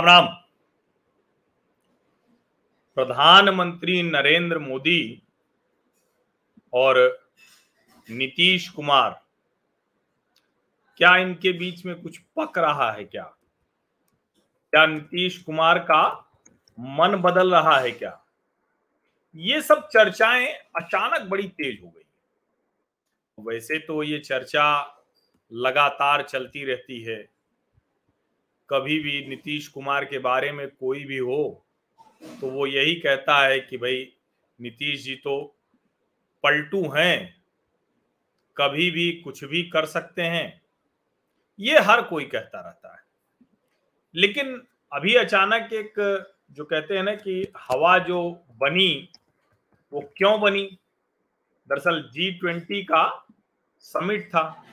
राम राम। प्रधानमंत्री नरेंद्र मोदी और नीतीश कुमार, क्या इनके बीच में कुछ पक रहा है क्या? क्या नीतीश कुमार का मन बदल रहा है क्या? ये सब चर्चाएँ अचानक बड़ी तेज हो गई। वैसे तो ये चर्चा लगातार चलती रहती है। कभी भी नीतीश कुमार के बारे में कोई भी हो तो वो यही कहता है कि भाई, नीतीश जी तो पलटू हैं, कभी भी कुछ भी कर सकते हैं। ये हर कोई कहता रहता है। लेकिन अभी अचानक एक जो कहते हैं ना कि हवा जो बनी, वो क्यों बनी? दरअसल जी ट्वेंटी का समिट था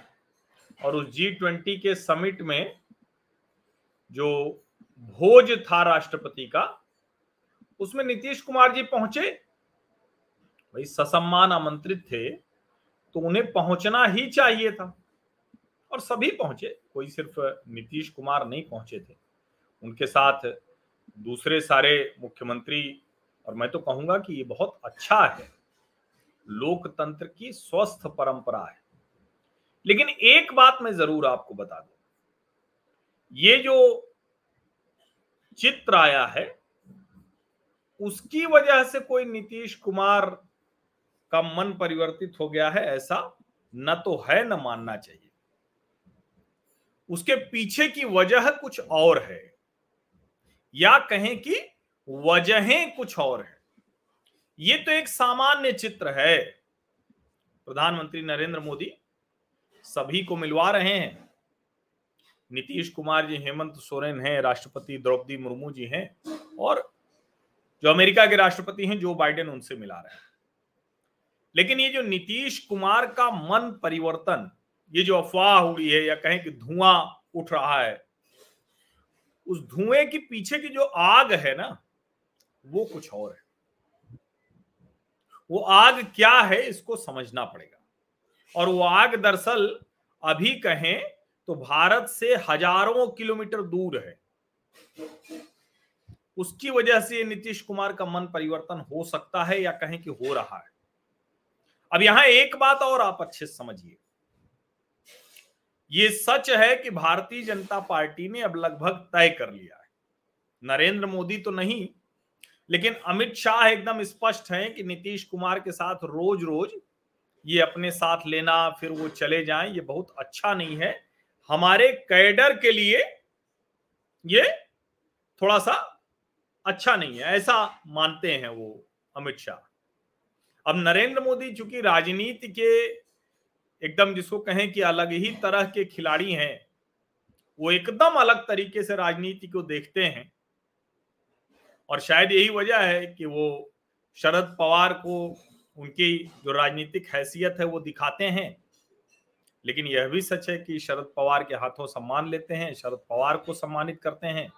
और उस जी ट्वेंटी के समिट में जो भोज था राष्ट्रपति का, उसमें नीतीश कुमार जी पहुँचे। भाई ससम्मान आमंत्रित थे तो उन्हें पहुँचना ही चाहिए था। और सभी पहुँचे, कोई सिर्फ़ नीतीश कुमार नहीं पहुँचे थे। उनके साथ दूसरे सारे मुख्यमंत्री, और मैं तो कहूँगा कि ये बहुत अच्छा है। लोकतंत्र की स्वस्थ परंपरा है। लेकिन एक बात मैं ज़रूर आपको बता दूँ। ये जो चित्र आया है, उसकी वजह से कोई नीतीश कुमार का मन परिवर्तित हो गया है, ऐसा न तो है, न मानना चाहिए। उसके पीछे की वजह कुछ और है, या कहें कि वजहें कुछ और है। ये तो एक सामान्य चित्र है। प्रधानमंत्री नरेंद्र मोदी सभी को मिलवा रहे हैं। नीतीश कुमार जी, हेमंत सोरेन हैं, राष्ट्रपति द्रौपदी मुर्मू जी हैं और जो अमेरिका के राष्ट्रपति हैं, जो बाइडेन उनसे मिला रहे हैं। लेकिन ये जो नीतीश कुमार का मन परिवर्तन, ये जो अफवाह हुई है या कहें कि धुआँ उठ रहा है, उस धुएँ के पीछे की जो आग है ना, वो कुछ और है। वो आग क्या है, इसको समझना पड़ेगा। और वो आग दरअसल अभी कहें तो भारत से हज़ारों किलोमीटर दूर है। उसकी वजह से नीतीश कुमार का मन परिवर्तन हो सकता है या कहें कि हो रहा है। अब यहाँ एक बात और आप अच्छे से समझिए। ये सच है कि भारतीय जनता पार्टी ने अब लगभग तय कर लिया है। नरेंद्र मोदी तो नहीं, लेकिन अमित शाह एकदम स्पष्ट हैं कि नीतीश कुमार के साथ रोज रोज ये अपने साथ लेना, फिर वो चले जाएँ, ये बहुत अच्छा नहीं है। हमारे कैडर के लिए ये थोड़ा सा अच्छा नहीं है, ऐसा मानते हैं वो अमित शाह। अब नरेंद्र मोदी चूँकि राजनीति के एकदम जिसको कहें कि अलग ही तरह के खिलाड़ी हैं, वो एकदम अलग तरीके से राजनीति को देखते हैं और शायद यही वजह है कि वो शरद पवार को उनकी जो राजनीतिक हैसियत है वो दिखाते हैं। लेकिन यह भी सच है कि शरद पवार के हाथों सम्मान लेते हैं, शरद पवार को सम्मानित करते हैं।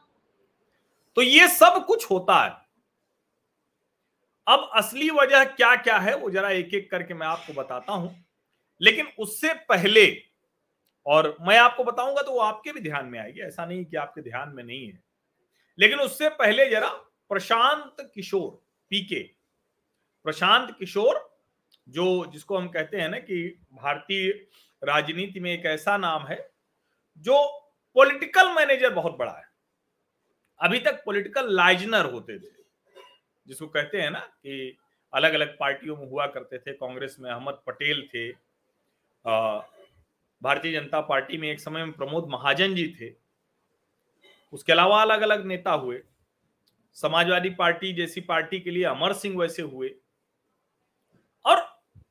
तो ये सब कुछ होता है। अब असली वजह क्या क्या है, वो जरा एक एक करके मैं आपको बताता हूँ। लेकिन उससे पहले, और मैं आपको बताऊँगा तो वो आपके भी ध्यान में आएगी, ऐसा नहीं कि आपके ध्यान में नहीं है। लेकिन उससे पहले जरा प्रशांत किशोर, पीके, प्रशांत किशोर जो जिसको हम कहते हैं ना कि भारतीय राजनीति में एक ऐसा नाम है, जो पॉलिटिकल मैनेजर बहुत बड़ा है। अभी तक पॉलिटिकल लाइजनर होते थे। जिसको कहते हैं ना कि अलग अलग पार्टियों में हुआ करते थे। कांग्रेस में अहमद पटेल थे। भारतीय जनता पार्टी में एक समय में प्रमोद महाजन जी थे। उसके अलावा अलग अलग नेता हुए। समाजवादी पार्टी जैसी पार्टी के लिए अमर सिंह वैसे हुए।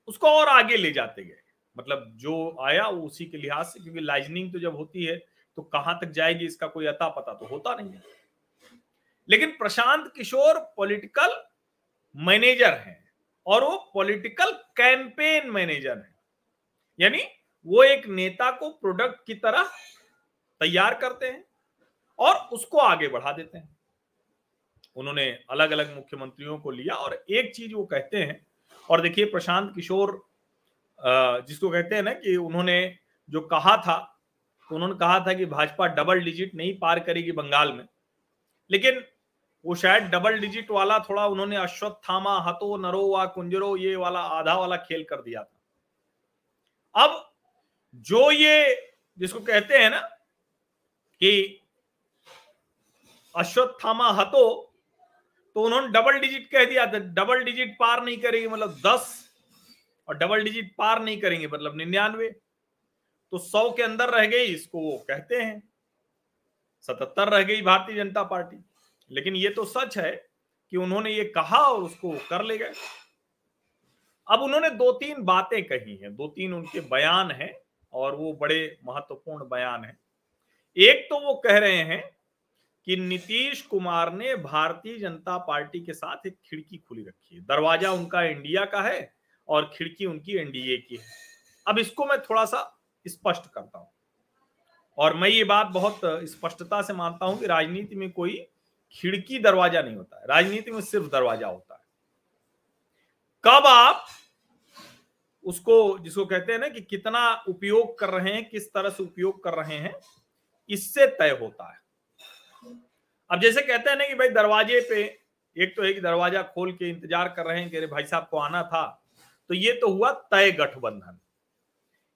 उसको और आगे ले जाते गए। मतलब जो आया वो उसी के लिहाज से, क्योंकि लाइजनिंग तो जब होती है तो कहाँ तक जाएगी इसका कोई अता पता तो होता नहीं है। लेकिन प्रशांत किशोर पॉलिटिकल मैनेजर हैं, और वो पॉलिटिकल कैंपेन मैनेजर हैं। यानी वो एक नेता को प्रोडक्ट की तरह तैयार करते हैं और उसको आगे बढ़ा देते हैं। उन्होंने अलग अलग मुख्यमंत्रियों को लिया और एक चीज़ वो कहते हैं और देखिए प्रशांत किशोर जिसको कहते हैं ना कि उन्होंने जो कहा था तो उन्होंने कहा था कि भाजपा डबल डिजिट नहीं पार करेगी बंगाल में। लेकिन वो शायद डबल डिजिट वाला थोड़ा उन्होंने अश्वत्थामा, हतो नरो व कुंजरो, ये वाला आधा वाला खेल कर दिया था। अब जो ये जिसको कहते हैं ना कि अश्वत्थामा, हतो तो उन्होंने डबल डिजिट कह दिया था डबल डिजिट पार नहीं करेंगे मतलब दस, और डबल डिजिट पार नहीं करेंगे मतलब निन्यानवे। तो सौ के अंदर रह गई, इसको वो कहते हैं। सतहत्तर रह गई भारतीय जनता पार्टी। लेकिन ये तो सच है कि उन्होंने ये कहा और उसको कर ले गए। अब उन्होंने दो तीन बातें कही हैं, दो तीन उनके बयान हैं, और वो बड़े महत्वपूर्ण बयान हैं। एक तो वो कह रहे हैं कि नीतीश कुमार ने भारतीय जनता पार्टी के साथ एक खिड़की खुली रखी है। दरवाज़ा उनका इंडिया का है और खिड़की उनकी एनडीए की है। अब इसको मैं थोड़ा सा स्पष्ट करता हूँ। और मैं ये बात बहुत स्पष्टता से मानता हूँ कि राजनीति में कोई खिड़की दरवाज़ा नहीं होता है। राजनीति में सिर्फ़ दरवाज़ा होता है। कब आप उसको, जिसको कहते हैं ना कि कितना उपयोग कर रहे हैं, किस तरह से उपयोग कर रहे हैं, इससे तय होता है। अब जैसे कहते हैं ना कि भाई दरवाजे पे, एक तो है कि दरवाज़ा खोल के इंतज़ार कर रहे हैं कि अरे भाई साहब को आना था तो ये तो हुआ तय गठबंधन।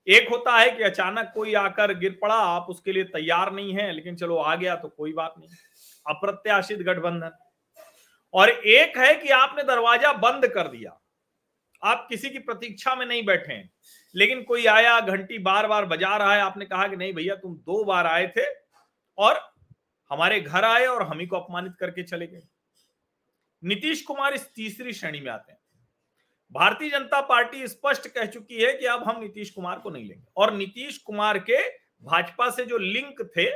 एक होता है कि अचानक कोई आकर गिर पड़ा, आप उसके लिए तैयार नहीं है, लेकिन चलो आ गया तो कोई बात नहीं, अप्रत्याशित गठबंधन। और एक है कि आपने दरवाज़ा बंद कर दिया, आप किसी की प्रतीक्षा में नहीं बैठे हैं, लेकिन कोई आया, घंटी बार बार बजा रहा है, आपने कहा कि नहीं भैया तुम दो बार आए थे, और हमारे घर आए और हम ही को अपमानित करके चले गए। नीतीश कुमार इस तीसरी श्रेणी में आते हैं। भारतीय जनता पार्टी स्पष्ट कह चुकी है कि अब हम नीतीश कुमार को नहीं लेंगे। और नीतीश कुमार के भाजपा से जो लिंक थे,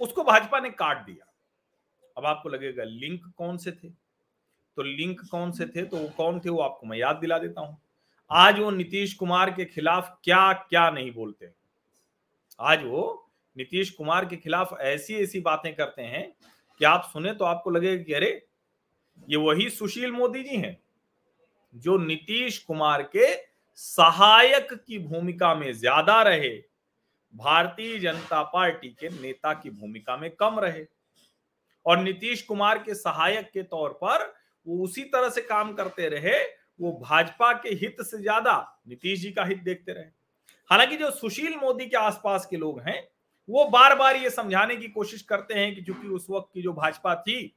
उसको भाजपा ने काट दिया। अब आपको लगेगा, लिंक कौन से थे? तो लिंक कौन से थे? तो वो कौन थे? वो आपको मैं याद दिला देता हूँ। आज वो नीतीश कुमार के खिलाफ क्या क्या नहीं बोलते आज वो नीतीश कुमार के खिलाफ ऐसी ऐसी बातें करते हैं कि आप सुने तो आपको लगेगा कि अरे, ये वही सुशील मोदी जी हैं जो नीतीश कुमार के सहायक की भूमिका में ज़्यादा रहे, भारतीय जनता पार्टी के नेता की भूमिका में कम रहे। और नीतीश कुमार के सहायक के तौर पर वो उसी तरह से काम करते रहे, वो भाजपा के हित से ज़्यादा नीतीश जी का हित देखते रहे। हालाँकि जो सुशील मोदी के आसपास के लोग हैं वो बार बार ये समझाने की कोशिश करते हैं कि चूँकि उस वक्त की जो भाजपा थी,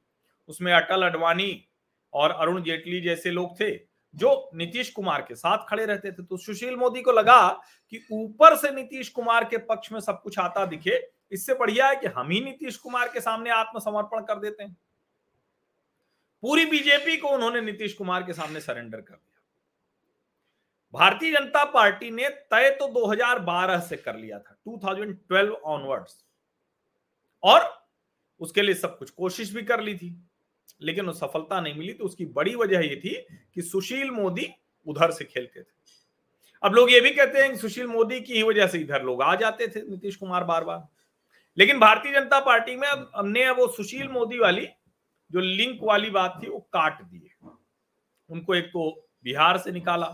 उसमें अटल अडवाणी और अरुण जेटली जैसे लोग थे, जो नीतीश कुमार के साथ खड़े रहते थे तो सुशील मोदी को लगा कि ऊपर से नीतीश कुमार के पक्ष में सब कुछ आता दिखे, इससे बढ़िया है कि हम ही नीतीश कुमार के सामने आत्मसमर्पण कर देते हैं। पूरी बीजेपी को उन्होंने नीतीश कुमार के सामने सरेंडर कर दिया। भारतीय जनता पार्टी ने तय तो 2012 से कर लिया था 2012 ऑनवर्ड्स और उसके लिए सब कुछ कोशिश भी कर ली थी, लेकिन वो सफलता नहीं मिली तो उसकी बड़ी वजह ये थी कि सुशील मोदी उधर से खेलते थे। अब लोग ये भी कहते हैं कि सुशील मोदी की ही वजह से इधर लोग आ जाते थे, नीतीश कुमार बार बार लेकिन भारतीय जनता पार्टी में अब हमने वो सुशील मोदी वाली जो लिंक वाली बात थी, वो काट दी उनको एक तो बिहार से निकाला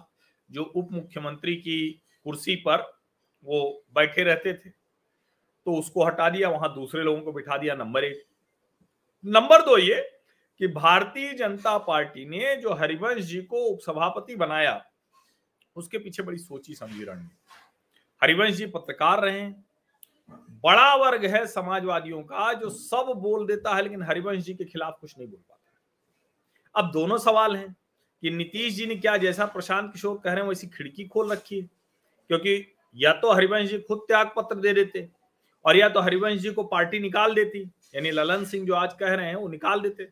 जो उप मुख्यमंत्री की कुर्सी पर वो बैठे रहते थे तो उसको हटा दिया, वहाँ दूसरे लोगों को बिठा दिया, नंबर एक। नंबर दो ये कि भारतीय जनता पार्टी ने जो हरिवंश जी को उपसभापति बनाया, उसके पीछे बड़ी सोची समझी रणनीति। हरिवंश जी पत्रकार रहे बड़ा वर्ग है समाजवादियों का, जो सब बोल देता है, लेकिन हरिवंश जी के खिलाफ कुछ नहीं बोल पाता। अब दोनों सवाल हैं। कि नीतीश जी ने क्या जैसा प्रशांत किशोर कह रहे हैं वैसी खिड़की खोल रखी है। क्योंकि या तो हरिवंश जी खुद त्याग पत्र दे देते और या तो हरिवंश जी को पार्टी निकाल देती, यानी ललन सिंह जो आज कह रहे हैं, वो निकाल देते।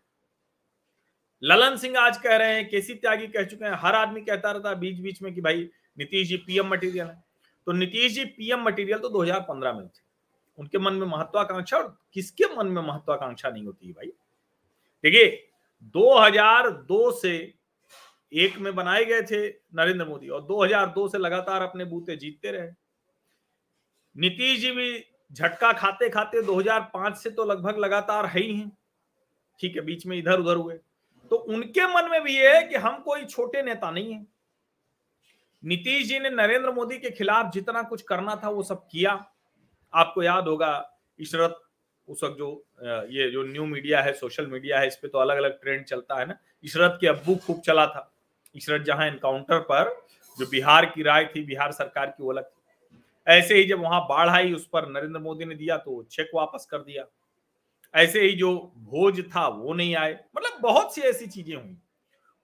ललन सिंह आज कह रहे हैं, केसी त्यागी कह चुके हैं, हर आदमी कहता रहता बीच बीच में कि भाई नीतीश जी पीएम मटेरियल है। तो नीतीश जी पीएम मटेरियल तो 2015 में थे। उनके मन में महत्वाकांक्षा और किसके मन में महत्वाकांक्षा नहीं होती है भाई? देखिए 2002 से एक में बनाए गए थे नरेंद्र मोदी और 2002 से लगातार अपने बूते जीतते रहे। नीतीश जी भी झटका खाते खाते 2005 से तो लगभग लगातार है ही हैं। ठीक है, बीच में इधर उधर हुए। तो उनके मन में भी ये है कि हम कोई छोटे नेता नहीं है। नीतीश जी ने नरेंद्र मोदी के खिलाफ जितना कुछ करना था वो सब किया। आपको याद होगा, इशरत उस वक्त जो ये जो न्यू मीडिया है, सोशल मीडिया है, इस पे तो अलग अलग ट्रेंड चलता है ना। इशरत के अब्बू खूब चला था। इशरत जहाँ एनकाउंटर पर, जो बिहार की राय थी, बिहार सरकार की अलग ऐसे ही जब वहाँ बाढ़ आई, उस पर नरेंद्र मोदी ने दिया तो चेक वापस कर दिया। ऐसे ही जो भोज था, वो नहीं आए। मतलब बहुत सी ऐसी चीज़ें हुई।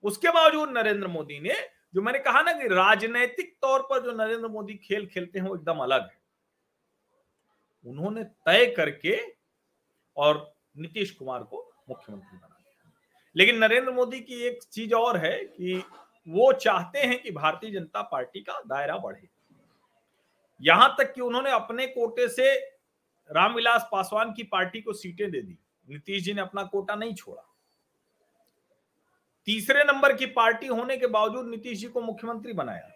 उसके बावजूद नरेंद्र मोदी ने, जो मैंने कहा ना कि राजनैतिक तौर पर जो नरेंद्र मोदी खेल खेलते हैं, वो एकदम अलग है। उन्होंने तय करके और नीतीश कुमार को मुख्यमंत्री बना लेकिन नरेंद्र मोदी की एक चीज़ और है कि वो चाहते हैं कि भारतीय जनता पार्टी का दायरा बढ़े। यहाँ तक कि उन्होंने अपने कोटे से रामविलास पासवान की पार्टी को सीटें दे दी। नीतीश जी ने अपना कोटा नहीं छोड़ा। तीसरे नंबर की पार्टी होने के बावजूद नीतीश जी को मुख्यमंत्री बनाया।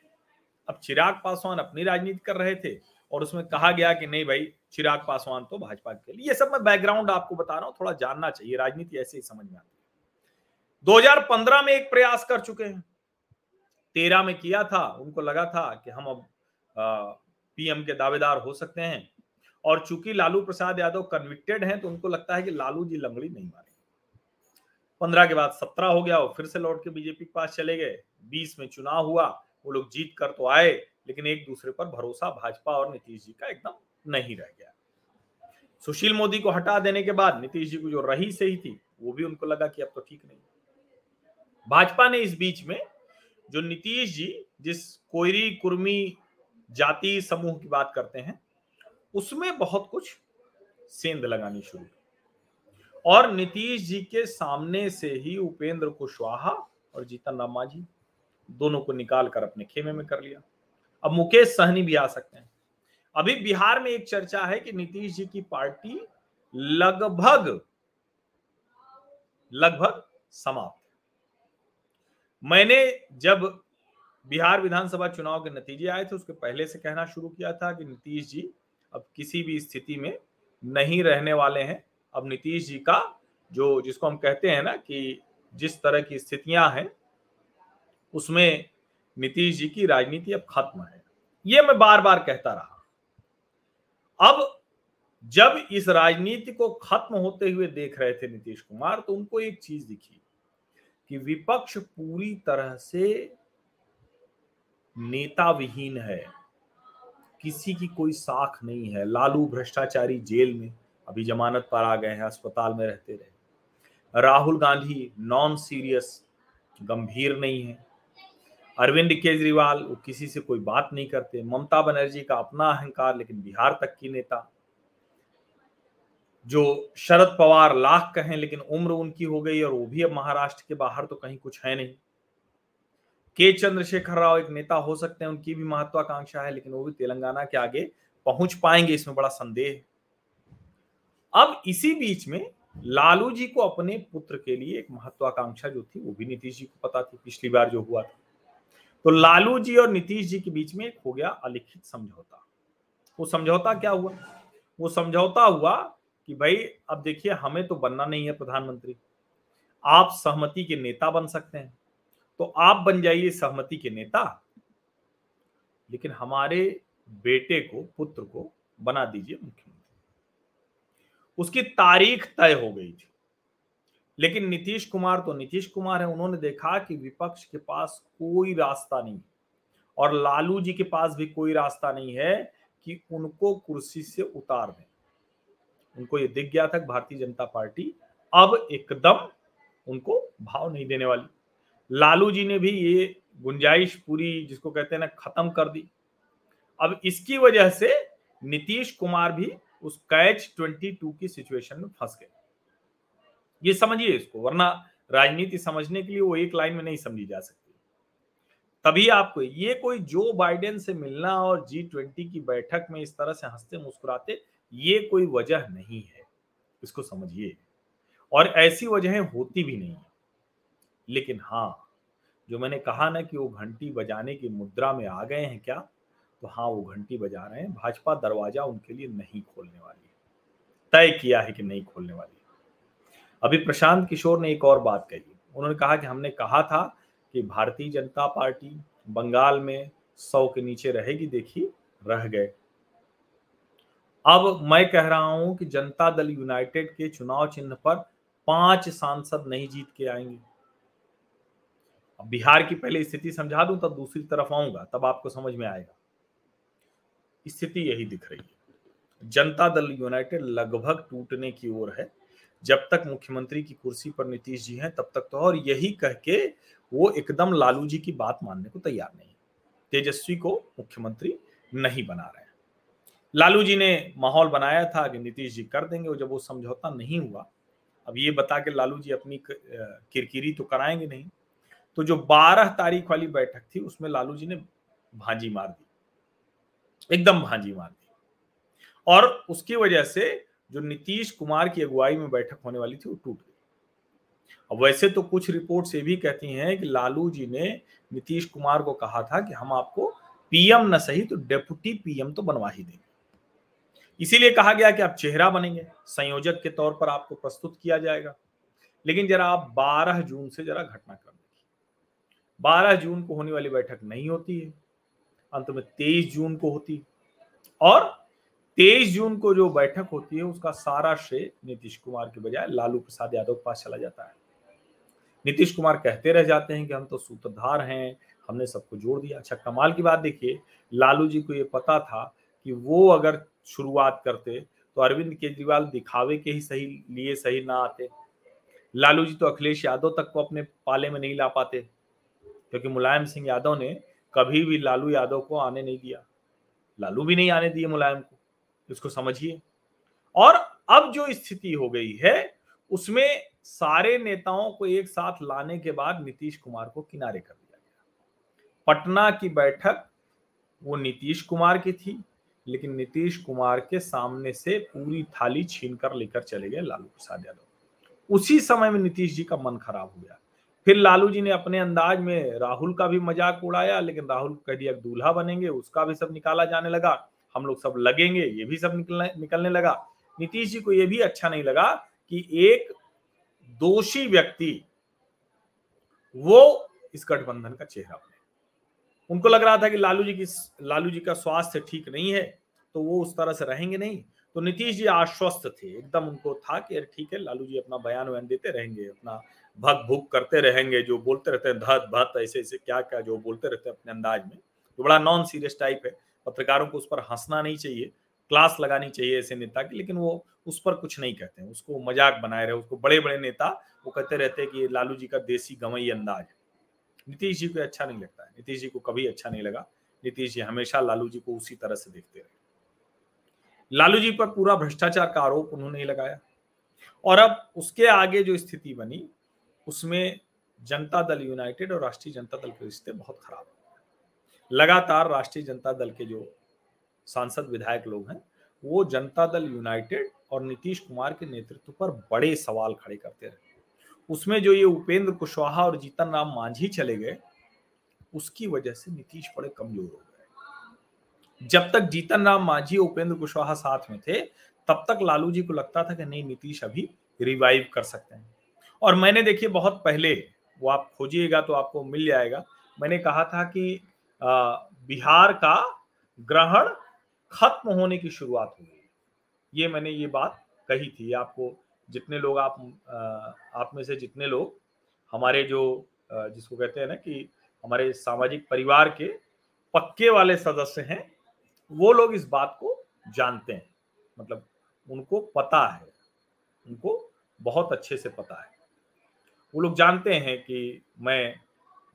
अब चिराग पासवान अपनी राजनीति कर रहे थे और उसमें कहा गया कि नहीं भाई, चिराग पासवान तो भाजपा के लिए। ये सब मैं बैकग्राउंड आपको बता रहा हूँ, थोड़ा जानना चाहिए। राजनीति ऐसे ही समझ में आती 2015 में एक प्रयास कर चुके हैं। तेरह में किया था, उनको लगा था कि हम अब पीएम के दावेदार हो सकते हैं। और चूँकि लालू प्रसाद यादव कन्विक्टेड हैं तो उनको लगता है कि लालू जी लंगड़ी नहीं मारे पंद्रह के बाद सत्रह हो गया और फिर से लौट के बीजेपी के पास चले गए। बीस में चुनाव हुआ, वो लोग जीत कर तो आए, लेकिन एक दूसरे पर भरोसा भाजपा और नीतीश जी का एकदम नहीं रह गया। सुशील मोदी को हटा देने के बाद नीतीश जी को जो रही सही थी, वो भी उनको लगा कि अब तो ठीक नहीं भाजपा ने इस बीच में जो नीतीश जी, जिस कोयरी कुर्मी जाति समूह की बात करते हैं, उसमें बहुत कुछ सेंध लगानी शुरू और नीतीश जी के सामने से ही उपेंद्र कुशवाहा और जीतन राम मांझी दोनों को निकाल कर अपने खेमे में कर लिया। अब मुकेश सहनी भी आ सकते हैं। अभी बिहार में एक चर्चा है कि नीतीश जी की पार्टी लगभग लगभग समाप्त। मैंने जब बिहार विधानसभा चुनाव के नतीजे आए थे, उसके पहले से कहना शुरू किया था कि नीतीश जी अब किसी भी स्थिति में नहीं रहने वाले हैं। अब नीतीश जी का जो, जिसको हम कहते हैं ना कि जिस तरह की स्थितियाँ हैं, उसमें नीतीश जी की राजनीति अब खत्म है। ये मैं बार बार कहता रहा। अब जब इस राजनीति को खत्म होते हुए देख रहे थे नीतीश कुमार तो उनको एक चीज़ दिखी। कि विपक्ष पूरी तरह से नेता विहीन है। किसी की कोई साख नहीं है। लालू भ्रष्टाचारी जेल में अभी जमानत पर आ गए हैं, अस्पताल में रहते रहे। राहुल गांधी नॉन सीरियस गंभीर नहीं है। अरविंद केजरीवाल वो किसी से कोई बात नहीं करते। ममता बनर्जी का अपना अहंकार, लेकिन बिहार तक की नेता। जो शरद पवार लाख कहें, लेकिन उम्र उनकी हो गई और वो भी अब महाराष्ट्र के बाहर तो कहीं कुछ है नहीं। के चंद्रशेखर राव एक नेता हो सकते हैं, उनकी भी महत्वाकांक्षा है, लेकिन वो भी तेलंगाना के आगे पहुँच पाएँगे, इसमें बड़ा संदेह अब इसी बीच में लालू जी को अपने पुत्र के लिए एक महत्वाकांक्षा जो थी, वो भी नीतीश जी को पता थी, पिछली बार जो हुआ था। तो लालू जी और नीतीश जी के बीच में एक हो गया अलिखित समझौता। वो समझौता क्या हुआ? वो समझौता हुआ कि भाई, अब देखिए, हमें तो बनना नहीं है प्रधानमंत्री। आप सहमति के नेता बन सकते हैं। तो आप बन जाइए सहमति के नेता, लेकिन हमारे बेटे को, पुत्र को बना दीजिए मुख्यमंत्री। उसकी तारीख तय हो गई थी। लेकिन नीतीश कुमार तो नीतीश कुमार है, उन्होंने देखा कि विपक्ष के पास कोई रास्ता नहीं और लालू जी के पास भी कोई रास्ता नहीं है कि उनको कुर्सी से उतार दें। उनको ये दिख गया था भारतीय जनता पार्टी अब एकदम उनको भाव नहीं देने वाली। लालू जी ने भी ये गुंजाइश पूरी, जिसको कहते हैं ना, खत्म कर दी। अब इसकी वजह से नीतीश कुमार भी उस कैच ट्वेंटी टू की सिचुएशन में फंस गए। ये समझिए इसको, वरना राजनीति समझने के लिए वो एक लाइन में नहीं समझी जा सकती। तभी आपको ये कोई जो बाइडेन से मिलना और जी ट्वेंटी की बैठक में इस तरह से हँसते मुस्कुराते ये कोई वजह नहीं है। इसको समझिए। और ऐसी वजहें होती भी नहीं लेकिन हाँ जो मैंने कहा ना कि वो घंटी बजाने की मुद्रा में आ गए हैं क्या? तो हाँ वो घंटी बजा रहे हैं। भाजपा दरवाज़ा उनके लिए नहीं खोलने वाली तय किया है कि नहीं खोलने वाली अभी प्रशांत किशोर ने एक और बात कही। उन्होंने कहा कि हमने कहा था कि भारतीय जनता पार्टी बंगाल में सौ के नीचे रहेगी, देखिए, रह गए। अब मैं कह रहा हूँ कि जनता दल यूनाइटेड के चुनाव चिन्ह पर पाँच सांसद नहीं जीत के आएँगे। अब बिहार की पहले स्थिति समझा दूँ तब दूसरी तरफ़ आऊँगा, तब आपको समझ में आएगा। स्थिति यही दिख रही है। जनता दल यूनाइटेड लगभग टूटने की ओर है। जब तक मुख्यमंत्री की कुर्सी पर नीतीश जी हैं, तब तक तो और यही कह के वो एकदम लालू जी की बात मानने को तैयार नहीं तेजस्वी को मुख्यमंत्री नहीं बना रहे। लालू जी ने माहौल बनाया था कि नीतीश जी कर देंगे और जब वो समझौता नहीं हुआ। अब ये बता के लालू जी अपनी किरकिरी तो कराएँगे नहीं। तो जो 12 तारीख वाली बैठक थी, उसमें लालू जी ने भांजी मार दी। एकदम भांजी मार दी। और उसकी वजह से जो नीतीश कुमार की अगुवाई में बैठक होने वाली थी, वो टूट गई। अब वैसे तो कुछ रिपोर्ट ये भी कहती हैं कि लालू जी ने नीतीश कुमार को कहा था कि हम आपको पीएम न सही तो डेप्यूटी पीएम तो बनवा ही देंगे। इसीलिए कहा गया कि आप चेहरा बनेंगे। संयोजक के तौर पर आपको प्रस्तुत किया जाएगा। लेकिन जरा आप 12 जून से जरा घटनाक्रम देखिए। 12 जून को होने वाली बैठक नहीं होती है। अंत में 23 जून को होती है। और 23 जून को जो बैठक होती है, उसका सारा श्रेय नीतीश कुमार के बजाय लालू प्रसाद यादव के पास चला जाता है। नीतीश कुमार कहते रह जाते हैं कि हम तो सूत्रधार हैं, हमने सबको जोड़ दिया। अच्छा कमाल की बात देखिए, लालू जी को ये पता था कि वो अगर शुरुआत करते तो अरविंद केजरीवाल दिखावे के ही सही लिए सही ना आते। लालू जी तो अखिलेश यादव तक को अपने पाले में नहीं ला पाते, क्योंकि मुलायम सिंह यादव ने कभी भी लालू यादव को आने नहीं दिया। लालू भी नहीं आने दिए मुलायम को, इसको समझिए। और अब जो स्थिति हो गई है, उसमें सारे नेताओं को एक साथ लाने के बाद नीतीश कुमार को किनारे कर दिया गया। पटना की बैठक, वो नीतीश कुमार की थी लेकिन नीतीश कुमार के सामने से पूरी थाली छीन कर लेकर चले गए लालू प्रसाद यादव। उसी समय में नीतीश जी का मन खराब हो गया। फिर लालू जी ने अपने अंदाज में राहुल का भी मज़ाक उड़ाया, लेकिन राहुल कह दिया, दूल्हा बनेंगे, उसका भी सब निकाला जाने लगा। हम लोग सब लगेंगे, ये भी सब निकलने निकलने लगा। नीतीश जी को यह भी अच्छा नहीं लगा कि एक दोषी व्यक्ति वो इस गठबंधन का चेहरा बने। उनको लग रहा था कि लालू जी की लालू जी का स्वास्थ्य ठीक नहीं है तो वो उस तरह से रहेंगे नहीं। तो नीतीश जी आश्वस्त थे, एकदम उनको था कि ठीक है, लालू जी अपना बयान वयान देते रहेंगे, अपना भग भुग करते रहेंगे, जो बोलते रहते हैं धत भत ऐसे ऐसे क्या क्या जो बोलते रहते हैं अपने अंदाज में, जो बड़ा नॉन सीरियस टाइप है। पत्रकारों को उस पर हंसना नहीं चाहिए क्लास लगानी चाहिए ऐसे नेता की, लेकिन वो उस पर कुछ नहीं कहते हैं। उसको मज़ाक बनाए रहे, उसको बड़े बड़े नेता, वो कहते रहते हैं कि लालू जी का देसी गवई अंदाज है। नीतीश जी को अच्छा नहीं लगता है। नीतीश जी को कभी अच्छा नहीं लगा। नीतीश जी हमेशा लालू जी को उसी तरह से देखते रहे। लालू जी पर पूरा भ्रष्टाचार का आरोप उन्होंने लगाया। और अब उसके आगे जो स्थिति बनी, उसमें जनता दल यूनाइटेड और राष्ट्रीय जनता दल के रिश्ते बहुत खराब लगातार राष्ट्रीय जनता दल के जो सांसद, विधायक लोग हैं, वो जनता दल यूनाइटेड और नीतीश कुमार के नेतृत्व पर बड़े सवाल खड़े करते रहे। उसमें जो ये उपेंद्र कुशवाहा और जीतन राम मांझी चले गए उसकी वजह से नीतीश बड़े कमज़ोर हो गए। जब तक जीतन राम मांझी उपेंद्र कुशवाहा साथ में थे तब तक लालू जी को लगता था कि नहीं नीतीश अभी रिवाइव कर सकते हैं। और मैंने देखिए बहुत पहले वो आप खोजिएगा तो आपको मिल जाएगा मैंने कहा था कि आ, बिहार का ग्रहण खत्म होने की शुरुआत हो गई ये मैंने ये बात कही थी आपको जितने लोग आप आप में से जितने लोग हमारे जो जिसको कहते हैं ना कि हमारे सामाजिक परिवार के पक्के वाले सदस्य हैं, वो लोग इस बात को जानते हैं। मतलब उनको पता है। उनको बहुत अच्छे से पता है। वो लोग जानते हैं कि मैं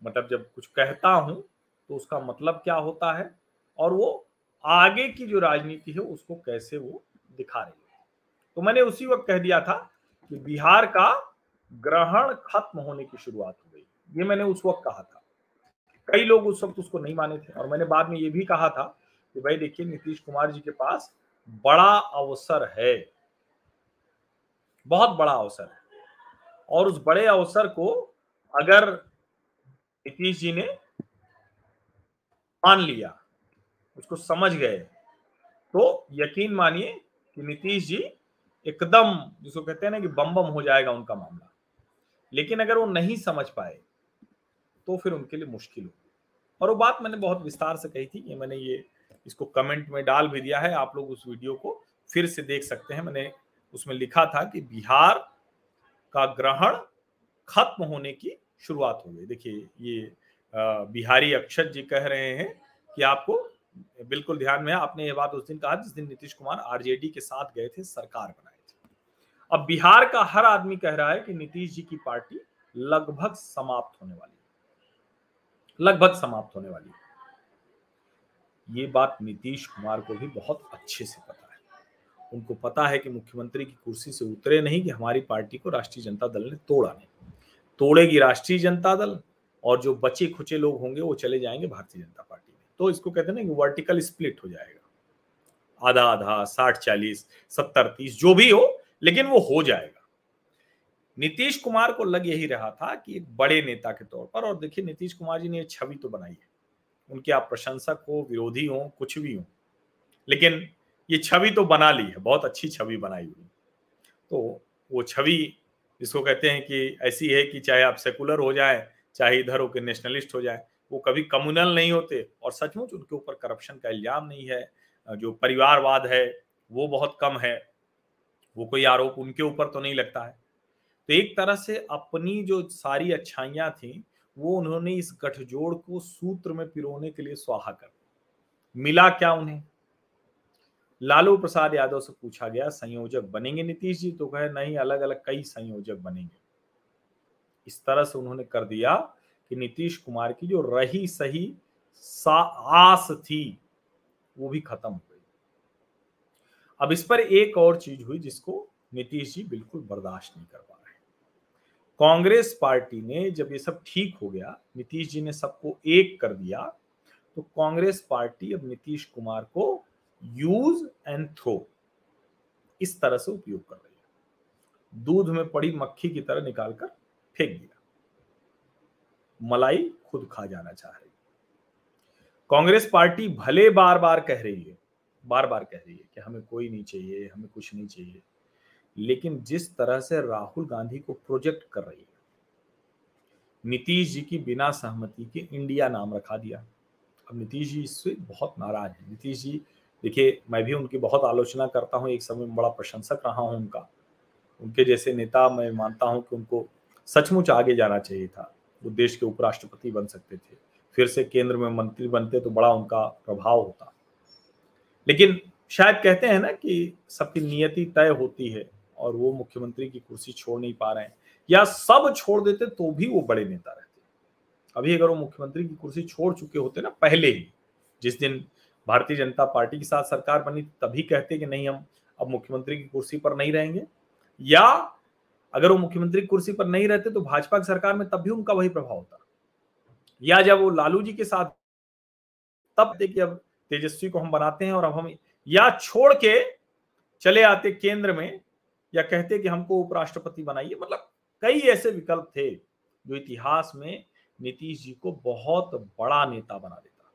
मतलब जब कुछ कहता हूँ तो उसका मतलब क्या होता है और वो आगे की जो राजनीति है, उसको कैसे वो दिखा रही है। तो मैंने उसी वक्त कह दिया था कि बिहार का ग्रहण खत्म होने की शुरुआत हो गई। ये मैंने उस वक्त कहा था। कई लोग उस वक्त उसको नहीं माने थे और मैंने बाद में ये भी कहा था कि भाई देखिए, नीतीश कुमार जी के पास बड़ा अवसर है। बहुत बड़ा अवसर है। और उस बड़े अवसर को अगर नीतीश जी ने मान लिया, उसको समझ गए तो यकीन मानिए कि नीतीश जी एकदम, जिसको कहते हैं ना कि बम बम हो जाएगा उनका मामला। लेकिन अगर वो नहीं समझ पाए तो फिर उनके लिए मुश्किल होगी। और वो बात मैंने बहुत विस्तार से कही थी ये मैंने ये, इसको कमेंट में डाल भी दिया है। आप लोग उस वीडियो को फिर से देख सकते हैं। मैंने उसमें लिखा था कि बिहार का ग्रहण खत्म होने की शुरुआत हो गई। देखिए, ये बिहारी अक्षत जी कह रहे हैं कि आपको बिल्कुल ध्यान में आपने ये बात उस दिन कहा, जिस दिन नीतीश कुमार आरजेडी के साथ गए थे, सरकार बनाए थे। अब बिहार का हर आदमी कह रहा है कि नीतीश जी की पार्टी लगभग समाप्त होने वाली है। लगभग समाप्त होने वाली है। ये बात नीतीश कुमार को भी बहुत अच्छे से पता है। उनको पता है कि मुख्यमंत्री की कुर्सी से उतरे नहीं, कि हमारी पार्टी को राष्ट्रीय जनता दल ने तोड़ा नहीं। तोड़ेगी राष्ट्रीय जनता दल, और जो बचे खुचे लोग होंगे, वो चले जाएँगे भारतीय जनता पार्टी। तो इसको कहते हैं ना वर्टिकल स्प्लिट हो जाएगा। आधा आधा, साठ, चालीस, सत्तर, तीस, जो भी हो, लेकिन वो हो जाएगा। नीतीश कुमार को लग यही रहा था कि एक बड़े नेता के तौर पर, और देखिए नीतीश कुमार जी ने छवि तो बनाई है। उनके आप प्रशंसक हो, विरोधी हो, कुछ भी हो, लेकिन ये छवि तो बना ली है, बहुत अच्छी छवि बनाई हुई। तो वो छवि जिसको कहते हैं कि ऐसी है कि चाहे आप सेकुलर हो जाए, चाहे इधर हो के नेशनलिस्ट हो जाए वो कभी कम्युनल नहीं होते और सचमुच उनके ऊपर करप्शन का इल्ज़ाम नहीं है। जो परिवारवाद है, वो बहुत कम है। वो कोई आरोप उनके ऊपर तो नहीं लगता है। तो एक तरह से अपनी जो सारी अच्छाइयाँ थी, वो उन्होंने इस गठजोड़ को सूत्र में पिरोने के लिए स्वाहा कर मिला क्या उन्हें? लालू प्रसाद यादव से पूछा गया, संयोजक बनेंगे नीतीश जी? तो कहे, नहीं अलग अलग कई संयोजक बनेंगे। इस तरह से उन्होंने कर दिया। कि नीतीश कुमार की जो रही सही आस थी, वो भी खत्म हो गई। अब इस पर एक और चीज़ हुई जिसको नीतीश जी बिल्कुल बर्दाश्त नहीं कर पा रहे कांग्रेस पार्टी ने जब ये सब ठीक हो गया, नीतीश जी ने सबको एक कर दिया तो कांग्रेस पार्टी अब नीतीश कुमार को यूज़ एंड थ्रो इस तरह से उपयोग कर रही है। दूध में पड़ी मक्खी की तरह निकालकर फेंक दिया। मलाई खुद खा जाना चाह रही कांग्रेस पार्टी भले बार बार कह रही है बार बार कह रही है कि हमें कोई नहीं चाहिए, हमें कुछ नहीं चाहिए, लेकिन जिस तरह से राहुल गांधी को प्रोजेक्ट कर रही है, नीतीश जी की बिना सहमति के इंडिया नाम रखा दिया। अब नीतीश जी इससे बहुत नाराज़ है। नीतीश जी, देखिए, मैं भी उनकी बहुत आलोचना करता हूँ, एक समय में बड़ा प्रशंसक रहा हूँ उनका। उनके जैसे नेता मैं मानता हूँ कि उनको सचमुच आगे जाना चाहिए था। वो देश के उपराष्ट्रपति बन सकते थे। फिर से केंद्र में मंत्री बनते तो बड़ा उनका प्रभाव होता। लेकिन शायद कहते हैं ना कि सबकी नियति तय होती है और वो मुख्यमंत्री की कुर्सी छोड़ नहीं पा रहे हैं। या सब छोड़ देते तो भी वो बड़े नेता रहते। अभी अगर वो मुख्यमंत्री की कुर्सी छोड़ चुके होते ना पहले ही, जिस दिन भारतीय जनता पार्टी के साथ सरकार बनी, तभी कहते कि नहीं, हम अब मुख्यमंत्री की कुर्सी पर नहीं रहेंगे। या अगर वो मुख्यमंत्री कुर्सी पर नहीं रहते तो भाजपा की सरकार में तब भी उनका वही प्रभाव होता। या जब वो लालू जी के साथ तब देखिए अब तेजस्वी को हम बनाते हैं और अब हम या छोड़ के चले आते केंद्र में या कहते कि हमको उपराष्ट्रपति बनाइए मतलब कई ऐसे विकल्प थे जो इतिहास में नीतीश जी को बहुत बड़ा नेता बना देता।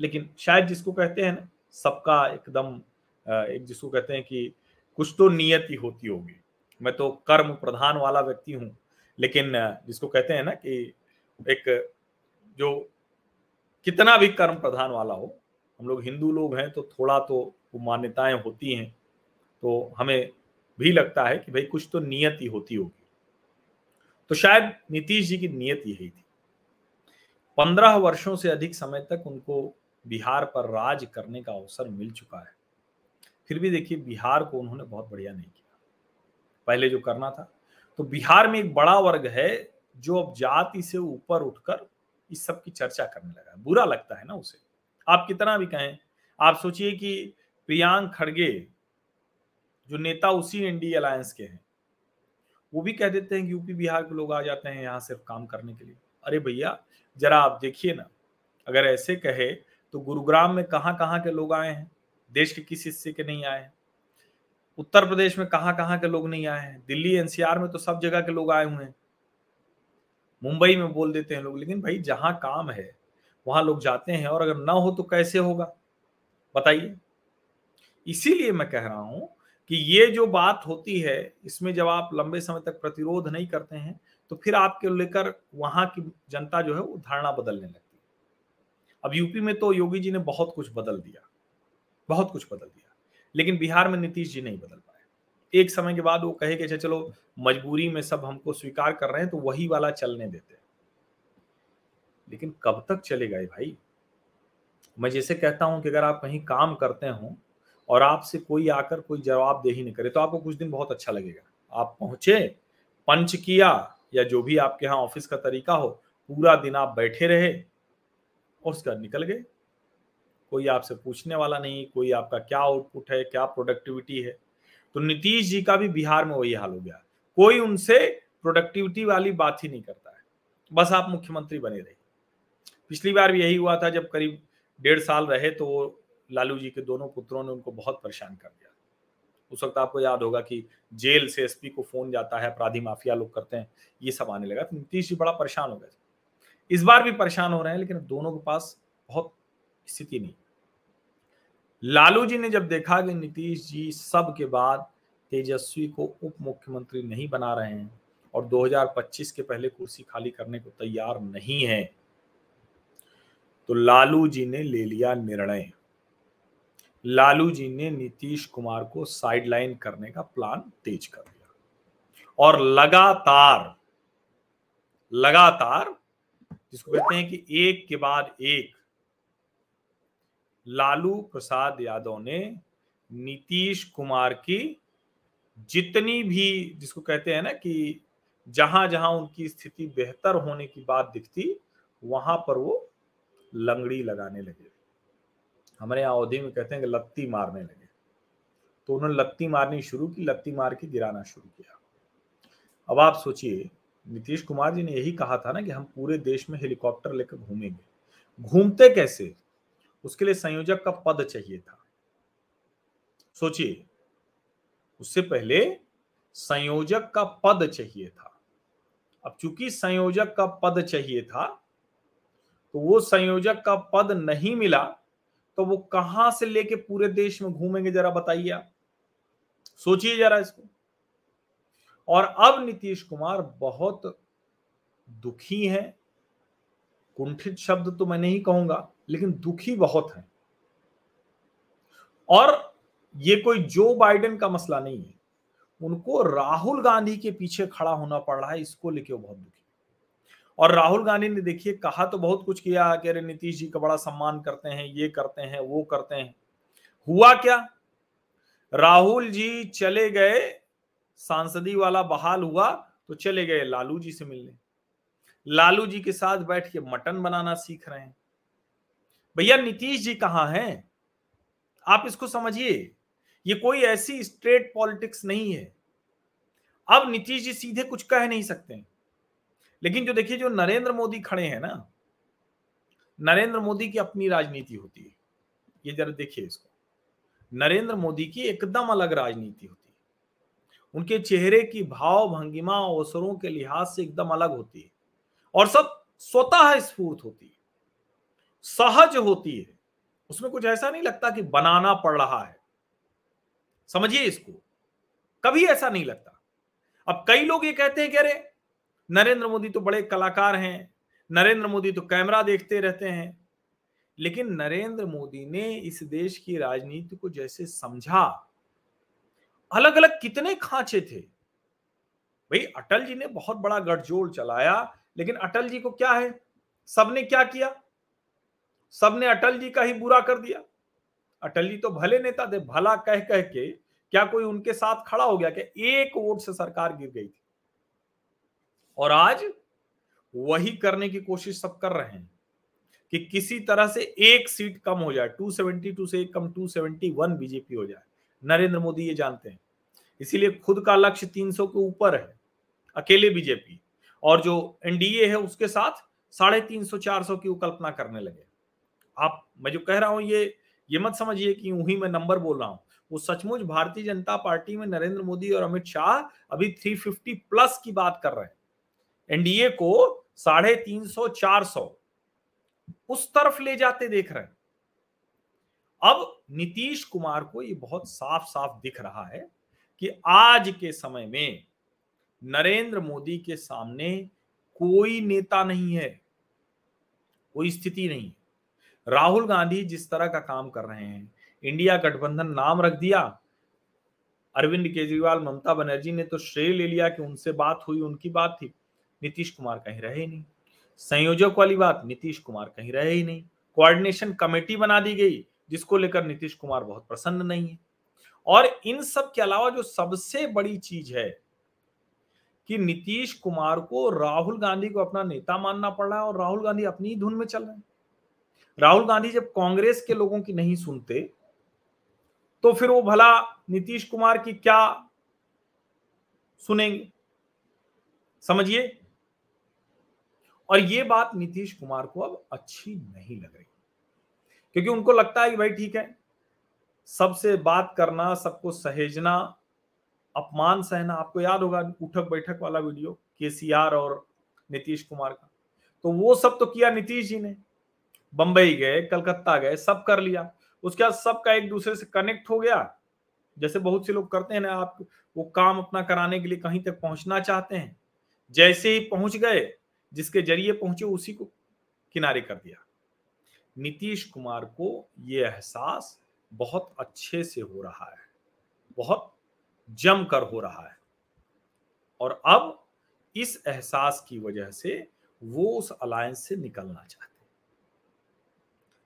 लेकिन शायद जिसको कहते हैं ना, सबका एकदम एक जिसको कहते हैं कि कुछ तो नियति होती होगी। मैं तो कर्म प्रधान वाला व्यक्ति हूँ। लेकिन जिसको कहते हैं ना कि एक, जो कितना भी कर्म प्रधान वाला हो, हम लोग हिंदू लोग हैं तो थोड़ा तो वो मान्यताएँ होती हैं। तो हमें भी लगता है कि भाई कुछ तो नियति होती होगी। तो शायद नीतीश जी की नियत यही थी। पंद्रह वर्षों से अधिक समय तक उनको बिहार पर राज करने का अवसर मिल चुका है। फिर भी देखिए, बिहार को उन्होंने बहुत बढ़िया नहीं किया। पहले जो करना था। तो बिहार में एक बड़ा वर्ग है जो अब जाति से ऊपर उठकर इस सब की चर्चा करने लगा बुरा लगता है ना उसे। आप कितना भी कहें, आप सोचिए कि प्रियांक खड़गे, जो नेता उसी एनडीए अलायंस के हैं, वो भी कह देते हैं कि यूपी बिहार के लोग आ जाते हैं यहाँ सिर्फ़ काम करने के लिए। अरे भैया, जरा आप देखिए ना, अगर ऐसे कहे तो गुरुग्राम में कहाँ कहाँ के लोग आए हैं? देश के किस हिस्से के नहीं आए हैं? उत्तर प्रदेश में कहाँ कहाँ के लोग नहीं आए हैं? दिल्ली, एनसीआर में तो सब जगह के लोग आए हुए हैं। मुंबई में बोल देते हैं लोग, लेकिन भाई जहाँ काम है, वहाँ लोग जाते हैं, और अगर ना हो तो कैसे होगा? बताइए। इसीलिए मैं कह रहा हूँ कि ये जो बात होती है, इसमें जब आप लंबे समय तक प्रतिरोध नहीं करते हैं तो फिर आपके लेकर वहाँ की जनता जो है वो धारणा बदलने लगती है। अब यूपी में तो योगी जी ने बहुत कुछ बदल दिया, बहुत कुछ बदल दिया। लेकिन बिहार में नीतीश जी नहीं बदल पाए। एक समय के बाद वो कहे कि अच्छा चलो, मजबूरी में सब हमको स्वीकार कर रहे हैं तो वही वाला चलने देते लेकिन कब तक चलेगा ये भाई? मैं जैसे कहता हूँ कि अगर आप कहीं काम करते हो और आपसे कोई आकर कोई जवाब दे ही नहीं करे तो आपको कुछ दिन बहुत अच्छा लगेगा। आप पहुँचे, पंच किया, या जो भी आपके यहाँ ऑफ़िस का तरीका हो, पूरा दिन आप बैठे रहे और उसके बाद निकल गए। कोई आपसे पूछने वाला नहीं, कोई आपका क्या आउटपुट है, क्या प्रोडक्टिविटी है। तो नीतीश जी का भी बिहार में वही हाल हो गया। कोई उनसे प्रोडक्टिविटी वाली बात ही नहीं करता है। बस आप मुख्यमंत्री बने रहे पिछली बार भी यही हुआ था, जब करीब डेढ़ साल रहे तो वो लालू जी के दोनों पुत्रों ने उनको बहुत परेशान कर दिया। उस वक्त आपको याद होगा कि जेल से एसपी को फ़ोन जाता है, अपराधी माफिया लोग करते हैं, ये सब आने लगा। तो नीतीश जी बड़ा परेशान हो गए इस बार भी परेशान हो रहे हैं, लेकिन दोनों के पास बहुत स्थिति नहीं लालू जी ने जब देखा कि नीतीश जी सब के बाद तेजस्वी को उप मुख्यमंत्री नहीं बना रहे हैं और 2025 के पहले कुर्सी खाली करने को तैयार नहीं है तो लालू जी ने ले लिया निर्णय। लालू जी ने नीतीश कुमार को साइडलाइन करने का प्लान तेज कर दिया। और लगातार लगातार, जिसको कहते हैं कि एक के बाद एक लालू प्रसाद यादव ने नीतीश कुमार की जितनी भी जिसको कहते हैं ना कि जहाँ जहाँ उनकी स्थिति बेहतर होने की बात दिखती, वहाँ पर वो लंगड़ी लगाने लगे। हमारे यहाँ अवधि में कहते हैं कि लत्ती मारने लगे। तो उन्होंने लत्ती मारनी शुरू की, लत्ती मार के गिराना शुरू किया। अब आप सोचिए, नीतीश कुमार जी ने यही कहा था ना कि हम पूरे देश में हेलीकॉप्टर लेकर घूमेंगे। घूमते कैसे? उसके लिए संयोजक का पद चाहिए था। सोचिए, उससे पहले संयोजक का पद चाहिए था। अब चूँकि संयोजक का पद चाहिए था तो वो संयोजक का पद नहीं मिला तो वो कहाँ से लेके पूरे देश में घूमेंगे जरा बताइए आप। सोचिए जरा इसको। और अब नीतीश कुमार बहुत दुखी है कुंठित शब्द तो मैं नहीं कहूँगा, लेकिन दुखी बहुत है। और ये कोई जो बाइडेन का मसला नहीं है। उनको राहुल गांधी के पीछे खड़ा होना पड़ रहा है, इसको लेके वो बहुत दुखी और राहुल गांधी ने देखिए, कहा तो बहुत कुछ किया कि अरे नीतीश जी का बड़ा सम्मान करते हैं, ये करते हैं, वो करते हैं। हुआ क्या? राहुल जी चले गए, सांसदी वाला बहाल हुआ तो चले गए लालू जी से मिलने। लालू जी के साथ बैठ के मटन बनाना सीख रहे हैं। भैया, नीतीश जी कहाँ हैं? आप इसको समझिए। ये कोई ऐसी स्ट्रेट पॉलिटिक्स नहीं है। अब नीतीश जी सीधे कुछ कह नहीं सकते लेकिन जो देखिए, जो नरेंद्र मोदी खड़े हैं ना, नरेंद्र मोदी की अपनी राजनीति होती है। ये जरा देखिए इसको। नरेंद्र मोदी की एकदम अलग राजनीति होती है। उनके चेहरे की भाव भंगिमा अवसरों के लिहाज से एकदम अलग होती है। और सब स्वतः स्फूर्त होती है। सहज होती है। उसमें कुछ ऐसा नहीं लगता कि बनाना पड़ रहा है। समझिए इसको। कभी ऐसा नहीं लगता। अब कई लोग ये कहते हैं कि अरे, नरेंद्र मोदी तो बड़े कलाकार हैं, नरेंद्र मोदी तो कैमरा देखते रहते हैं। लेकिन नरेंद्र मोदी ने इस देश की राजनीति को जैसे समझा अलग अलग कितने खांचे थे। भाई, अटल जी ने बहुत बड़ा गठजोड़ चलाया लेकिन अटल जी को क्या है? सबने क्या किया? सबने अटल जी का ही बुरा कर दिया। अटल जी तो भले नेता थे, भला कह कह के क्या कोई उनके साथ खड़ा हो गया कि एक वोट से सरकार गिर गई थी? और आज वही करने की कोशिश सब कर रहे हैं कि किसी तरह से एक सीट कम हो जाए 272 से एक कम 271 बीजेपी हो जाए। नरेंद्र मोदी ये जानते हैं। इसीलिए खुद का लक्ष्य 300 के ऊपर है। अकेले बीजेपी और जो एनडीए है उसके साथ साढ़े तीन सौ, चार सौ की वो कल्पना करने लगे। आप, मैं जो कह रहा हूँ, ये ये मत समझिए कि यूँ ही मैं नंबर बोल रहा हूँ। वो सचमुच भारतीय जनता पार्टी में नरेंद्र मोदी और अमित शाह अभी 350 प्लस की बात कर रहे हैं। एनडीए को साढ़े तीन सौ, चार सौ उस तरफ़ ले जाते देख रहे हैं। अब नीतीश कुमार को ये बहुत साफ़ साफ़ दिख रहा है कि आज के समय में नरेंद्र मोदी के सामने कोई नेता नहीं है, कोई स्थिति नहीं। राहुल गांधी जिस तरह का काम कर रहे हैं, इंडिया गठबंधन नाम रख दिया, अरविंद केजरीवाल, ममता बनर्जी ने तो श्रेय ले लिया कि उनसे बात हुई, उनकी बात थी। नीतीश कुमार कहीं रहे ही नहीं। संयोजक वाली बात, नीतीश कुमार कहीं रहे ही नहीं। कोऑर्डिनेशन कमेटी बना दी गई, जिसको लेकर नीतीश कुमार बहुत प्रसन्न नहीं है। और इन सब के अलावा जो सबसे बड़ी चीज़ है कि नीतीश कुमार को राहुल गांधी को अपना नेता मानना पड़ रहा है और राहुल गांधी अपनी धुन में चल रहे हैं। राहुल गांधी जब कांग्रेस के लोगों की नहीं सुनते तो फिर वो भला नीतीश कुमार की क्या सुनेंगे? समझिए? और ये बात नीतीश कुमार को अब अच्छी नहीं लग रही। क्योंकि उनको लगता है कि भाई ठीक है, सबसे बात करना, सबको सहेजना अपमान सहना, आपको याद होगा उठक बैठक वाला वीडियो, केसीआर और नीतीश कुमार का। तो वो सब तो किया नीतीश जी ने। बंबई गए, कलकत्ता गए, सब कर लिया। उसके बाद सबका एक दूसरे से कनेक्ट हो गया। जैसे बहुत से लोग करते हैं ना, आप वो काम अपना कराने के लिए कहीं तक पहुँचना चाहते हैं, जैसे ही पहुँच गए, जिसके ज़रिए पहुँचे, उसी को किनारे कर दिया। नीतीश कुमार को ये एहसास बहुत अच्छे से हो रहा है। बहुत जमकर हो रहा है। और अब इस एहसास की वजह से वो उस अलायंस से निकलना चाहते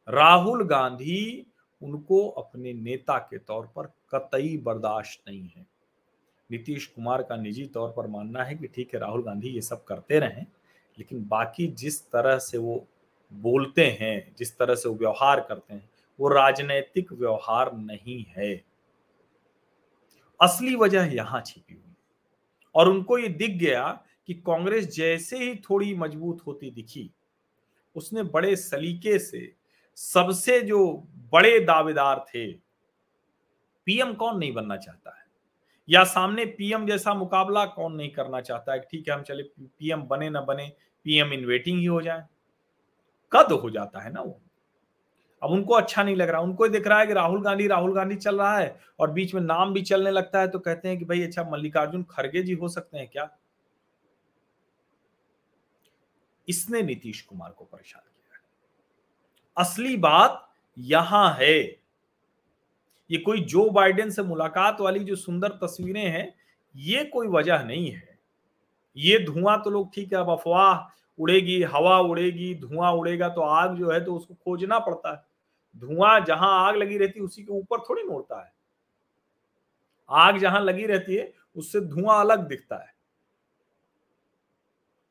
राहुल गांधी उनको अपने नेता के तौर पर कतई बर्दाश्त नहीं है। नीतीश कुमार का निजी तौर पर मानना है कि ठीक है, राहुल गांधी ये सब करते रहें, लेकिन बाकी जिस तरह से वो बोलते हैं, जिस तरह से वो व्यवहार करते हैं, वो राजनैतिक व्यवहार नहीं है। असली वजह यहाँ छिपी हुई। और उनको ये दिख गया कि कांग्रेस जैसे ही थोड़ी मज़बूत होती दिखी, उसने बड़े सलीके से सबसे जो बड़े दावेदार थे, पीएम कौन नहीं बनना चाहता है? या सामने पीएम जैसा मुकाबला कौन नहीं करना चाहता है? ठीक है, हम चले, पीएम बने ना बने, पीएम इन वेटिंग ही हो जाए। कद हो जाता है ना वो? अब उनको अच्छा नहीं लग रहा। उनको दिख रहा है कि राहुल गांधी राहुल गांधी चल रहा है और बीच में नाम भी चलने लगता है तो कहते हैं कि भाई अच्छा मल्लिकार्जुन खड़गे जी हो सकते हैं क्या? इसने नीतीश कुमार को परेशान किया असली बात यहाँ है। ये कोई जो बाइडेन से मुलाकात वाली जो सुंदर तस्वीरें हैं, ये कोई वजह नहीं है। ये धुआँ तो लोग ठीक है, अब अफवाह उड़ेगी, हवा उड़ेगी, धुआँ उड़ेगा तो आग जो है तो उसको खोजना पड़ता है। धुआँ जहाँ आग लगी रहती है, उसी के ऊपर थोड़ी नोड़ता है। आग जहाँ लगी रहती है, उससे धुआँ अलग दिखता है।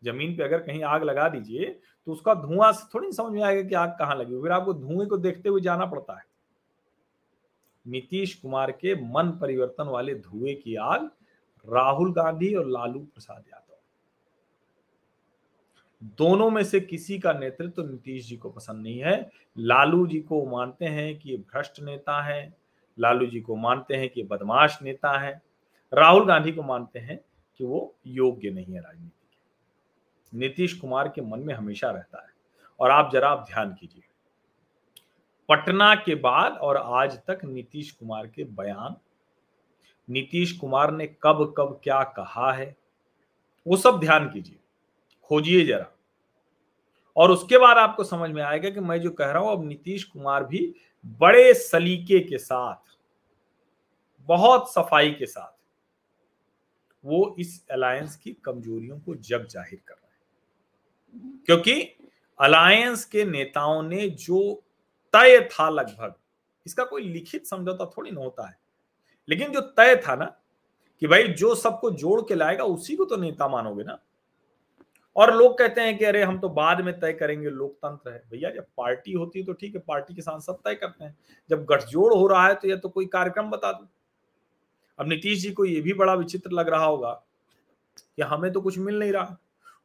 ज़मीन पे अगर कहीं आग लगा दीजिए तो उसका धुआँ से थोड़ी समझ में आएगा कि आग कहाँ लगी फिर आपको धुएँ को देखते हुए जाना पड़ता है। नीतीश कुमार के मन परिवर्तन वाले धुएँ की आग राहुल गांधी और लालू प्रसाद यादव। दोनों में से किसी का नेतृत्व तो नीतीश जी को पसंद नहीं है। लालू जी को मानते हैं कि ये भ्रष्ट नेता है। लालू जी को मानते हैं कि बदमाश नेता है। राहुल गांधी को मानते हैं कि वो योग्य नहीं है राजनीति के। नीतीश कुमार के मन में हमेशा रहता है। और आप जरा आप ध्यान कीजिए। पटना के बाद और आज तक नीतीश कुमार के बयान। नीतीश कुमार ने कब कब क्या कहा है, वो सब ध्यान कीजिए। खोजिए जरा। और उसके बाद आपको समझ में आएगा कि मैं जो कह रहा हूँ, अब नीतीश कुमार भी बड़े सलीके के साथ, बहुत सफ़ाई के साथ, वो इस अलायंस की कमजोरियों को जग ज़ाहिर कर रहे हैं। क्योंकि अलायंस के नेताओं ने जो तय था लगभग, इसका कोई लिखित समझौता थोड़ी ना होता है, लेकिन जो तय था ना, कि भाई जो सबको जोड़ के लाएगा, उसी को तो नेता मानोगे ना और लोग कहते हैं कि अरे, हम तो बाद में तय करेंगे, लोकतंत्र है। भैया, जब पार्टी होती है तो ठीक है, पार्टी के सांसद तय करते हैं। जब गठजोड़ हो रहा है तो यह तो कोई कार्यक्रम बता दो। अब नीतीश जी को यह भी बड़ा विचित्र लग रहा होगा कि हमें तो कुछ मिल नहीं रहा।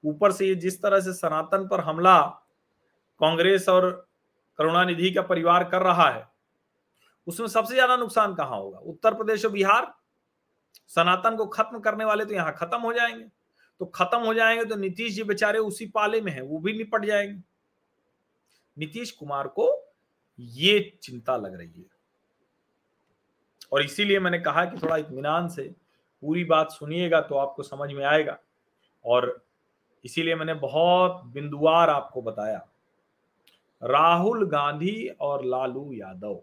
ऊपर से ये जिस तरह से सनातन पर हमला कांग्रेस और करुणानिधि का परिवार कर रहा है, उसमें सबसे ज़्यादा नुकसान कहाँ होगा? उत्तर प्रदेश और बिहार? सनातन को खत्म करने वाले तो यहाँ खत्म हो जाएँगे। तो खत्म हो जाएँगे तो नीतीश जी बेचारे उसी पाले में है, वो भी निपट जाएँगे। नीतीश कुमार को ये चिंता लग रही है। और इसीलिए मैंने कहा कि थोड़ा इतमान से पूरी बात सुनिएगा तो आपको समझ में आएगा। और इसीलिए मैंने बहुत बिंदुवार आपको बताया, राहुल गांधी और लालू यादव,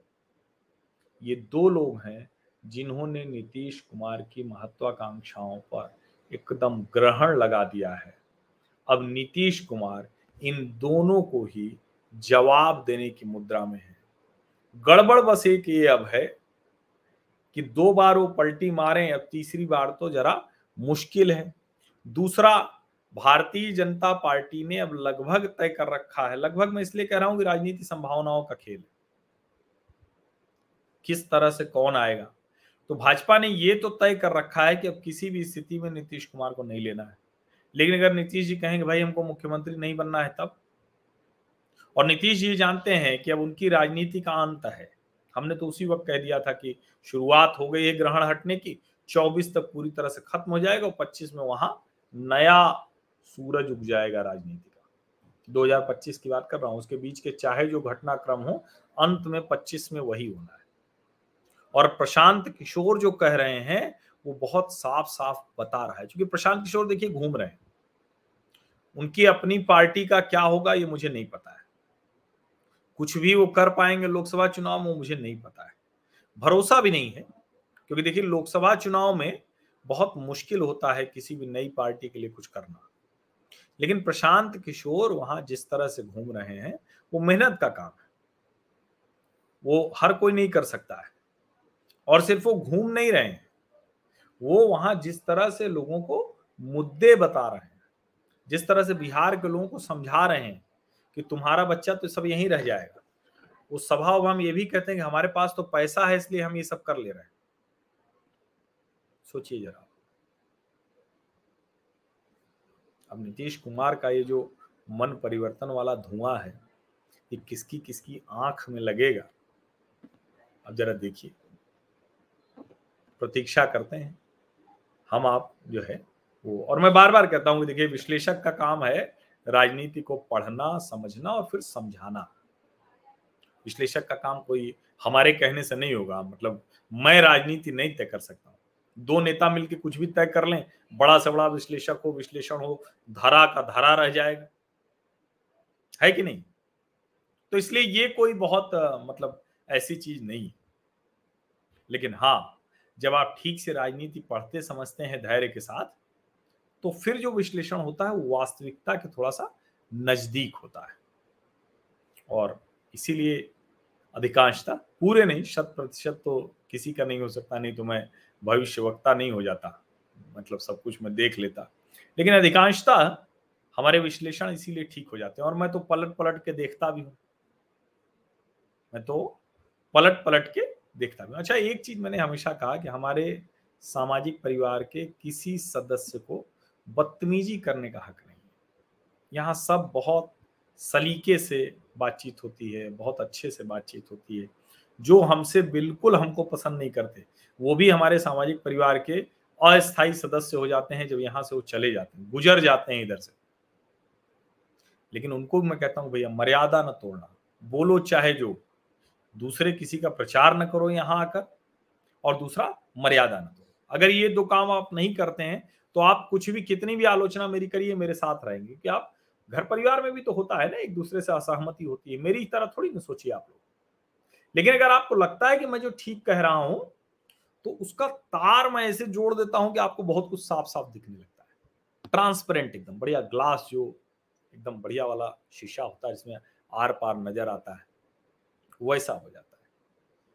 ये दो लोग हैं जिन्होंने नीतीश कुमार की महत्वाकांक्षाओं पर एकदम ग्रहण लगा दिया है। अब नीतीश कुमार इन दोनों को ही जवाब देने की मुद्रा में है। गड़बड़ बस एक ये अब है कि दो बार वो पलटी मारे, अब तीसरी बार तो जरा मुश्किल है। दूसरा, भारतीय जनता पार्टी ने अब लगभग तय कर रखा है। लगभग मैं इसलिए कह रहा हूँ कि राजनीति संभावनाओं का खेल किस तरह से कौन आएगा? तो भाजपा ने ये तो तय कर रखा है कि अब किसी भी स्थिति में नीतीश कुमार को नहीं लेना है। लेकिन अगर नीतीश जी कहेंगे, भाई, हमको मुख्यमंत्री नहीं बनना है तब? और नीतीश जी जानते हैं कि अब उनकी राजनीति का अंत है। हमने तो उसी वक्त कह दिया था कि शुरुआत हो गई है ग्रहण हटने की, चौबीस तक पूरी तरह से खत्म हो जाएगा और पच्चीस में वहाँ नया सूरज उग जाएगा राजनीति का। 2025 की बात कर रहा हूँ, उसके बीच के चाहे जो घटनाक्रम हो, अंत में 25 में वही होना है। और प्रशांत किशोर जो कह रहे हैं, वो बहुत साफ़ साफ़ बता रहा है। क्योंकि प्रशांत किशोर देखिए घूम रहे हैं। उनकी अपनी पार्टी का क्या होगा, ये मुझे नहीं पता है। कुछ भी वो कर पाएँगे लोकसभा चुनाव में मुझे नहीं पता है। भरोसा भी नहीं है, क्योंकि देखिए लोकसभा चुनाव में बहुत मुश्किल होता है किसी भी नई पार्टी के लिए कुछ करना। लेकिन प्रशांत किशोर वहाँ जिस तरह से घूम रहे हैं, वो मेहनत का काम है। वो हर कोई नहीं कर सकता है। और सिर्फ़ वो घूम नहीं रहे हैं। वो वहाँ जिस तरह से लोगों को मुद्दे बता रहे हैं, जिस तरह से बिहार के लोगों को समझा रहे हैं कि तुम्हारा बच्चा तो सब यहीं रह जाएगा। उस सभा हम ये भी कहते हैं कि हमारे पास तो पैसा है, इसलिए हम ये सब कर ले रहे हैं। सोचिए जरा। अब नीतीश कुमार का ये जो मन परिवर्तन वाला धुआँ है, ये किसकी किसकी आँख में लगेगा? अब जरा देखिए। प्रतीक्षा करते हैं। हम आप जो है वो, और मैं बार बार कहता हूँ देखिए, विश्लेषक का काम है राजनीति को पढ़ना, समझना और फिर समझाना। विश्लेषक का काम कोई हमारे कहने से नहीं होगा। मतलब मैं राजनीति नहीं तय कर सकता दो नेता मिलकर कुछ भी तय कर लें, बड़ा से बड़ा विश्लेषक हो, विश्लेषण हो, धारा का धारा रह जाएगा। है कि नहीं? तो इसलिए ये कोई बहुत मतलब ऐसी चीज़ नहीं। लेकिन हाँ जब आप ठीक से राजनीति पढ़ते, समझते हैं धैर्य के साथ तो फिर जो विश्लेषण होता है, वो वास्तविकता के थोड़ा सा नज़दीक होता है। और इसीलिए अधिकांशता पूरे नहीं, शत प्रतिशत तो किसी का नहीं हो सकता, नहीं तो मैं भविष्य वक्ता नहीं हो जाता मतलब सब कुछ मैं देख लेता। लेकिन अधिकांशता हमारे विश्लेषण इसीलिए ठीक हो जाते हैं, और मैं तो पलट पलट के देखता भी हूँ। मैं तो पलट पलट के देखता भी अच्छा एक चीज़ मैंने हमेशा कहा कि हमारे सामाजिक परिवार के किसी सदस्य को बदतमीजी करने का हक नहीं है। यहाँ सब बहुत सलीके से बातचीत होती है, बहुत अच्छे से बातचीत होती है। जो हमसे बिल्कुल हमको पसंद नहीं करते, वो भी हमारे सामाजिक परिवार के अस्थायी सदस्य हो जाते हैं, जब यहाँ से वो चले जाते हैं, गुजर जाते हैं इधर से। लेकिन उनको मैं कहता हूँ, भैया, मर्यादा न तोड़ना। बोलो चाहे जो दूसरे किसी का प्रचार न करो यहाँ आकर और दूसरा मर्यादा न तोड़ो अगर ये दो काम आप नहीं करते हैं तो आप कुछ भी, कितनी भी आलोचना मेरी करिए, मेरे साथ रहेंगे। कि आप घर परिवार में भी तो होता है ना, एक दूसरे से असहमति होती है। मेरी तरह थोड़ी ना सोचिए आप लोग। लेकिन अगर आपको लगता है कि मैं जो ठीक कह रहा हूँ तो उसका तार मैं ऐसे जोड़ देता हूँ कि आपको बहुत कुछ साफ़ साफ़ दिखने लगता है। ट्रांसपेरेंट एकदम, बढ़िया ग्लास जो एकदम बढ़िया वाला शीशा होता है, जिसमें आर पार नज़र आता है। वैसा हो जाता है।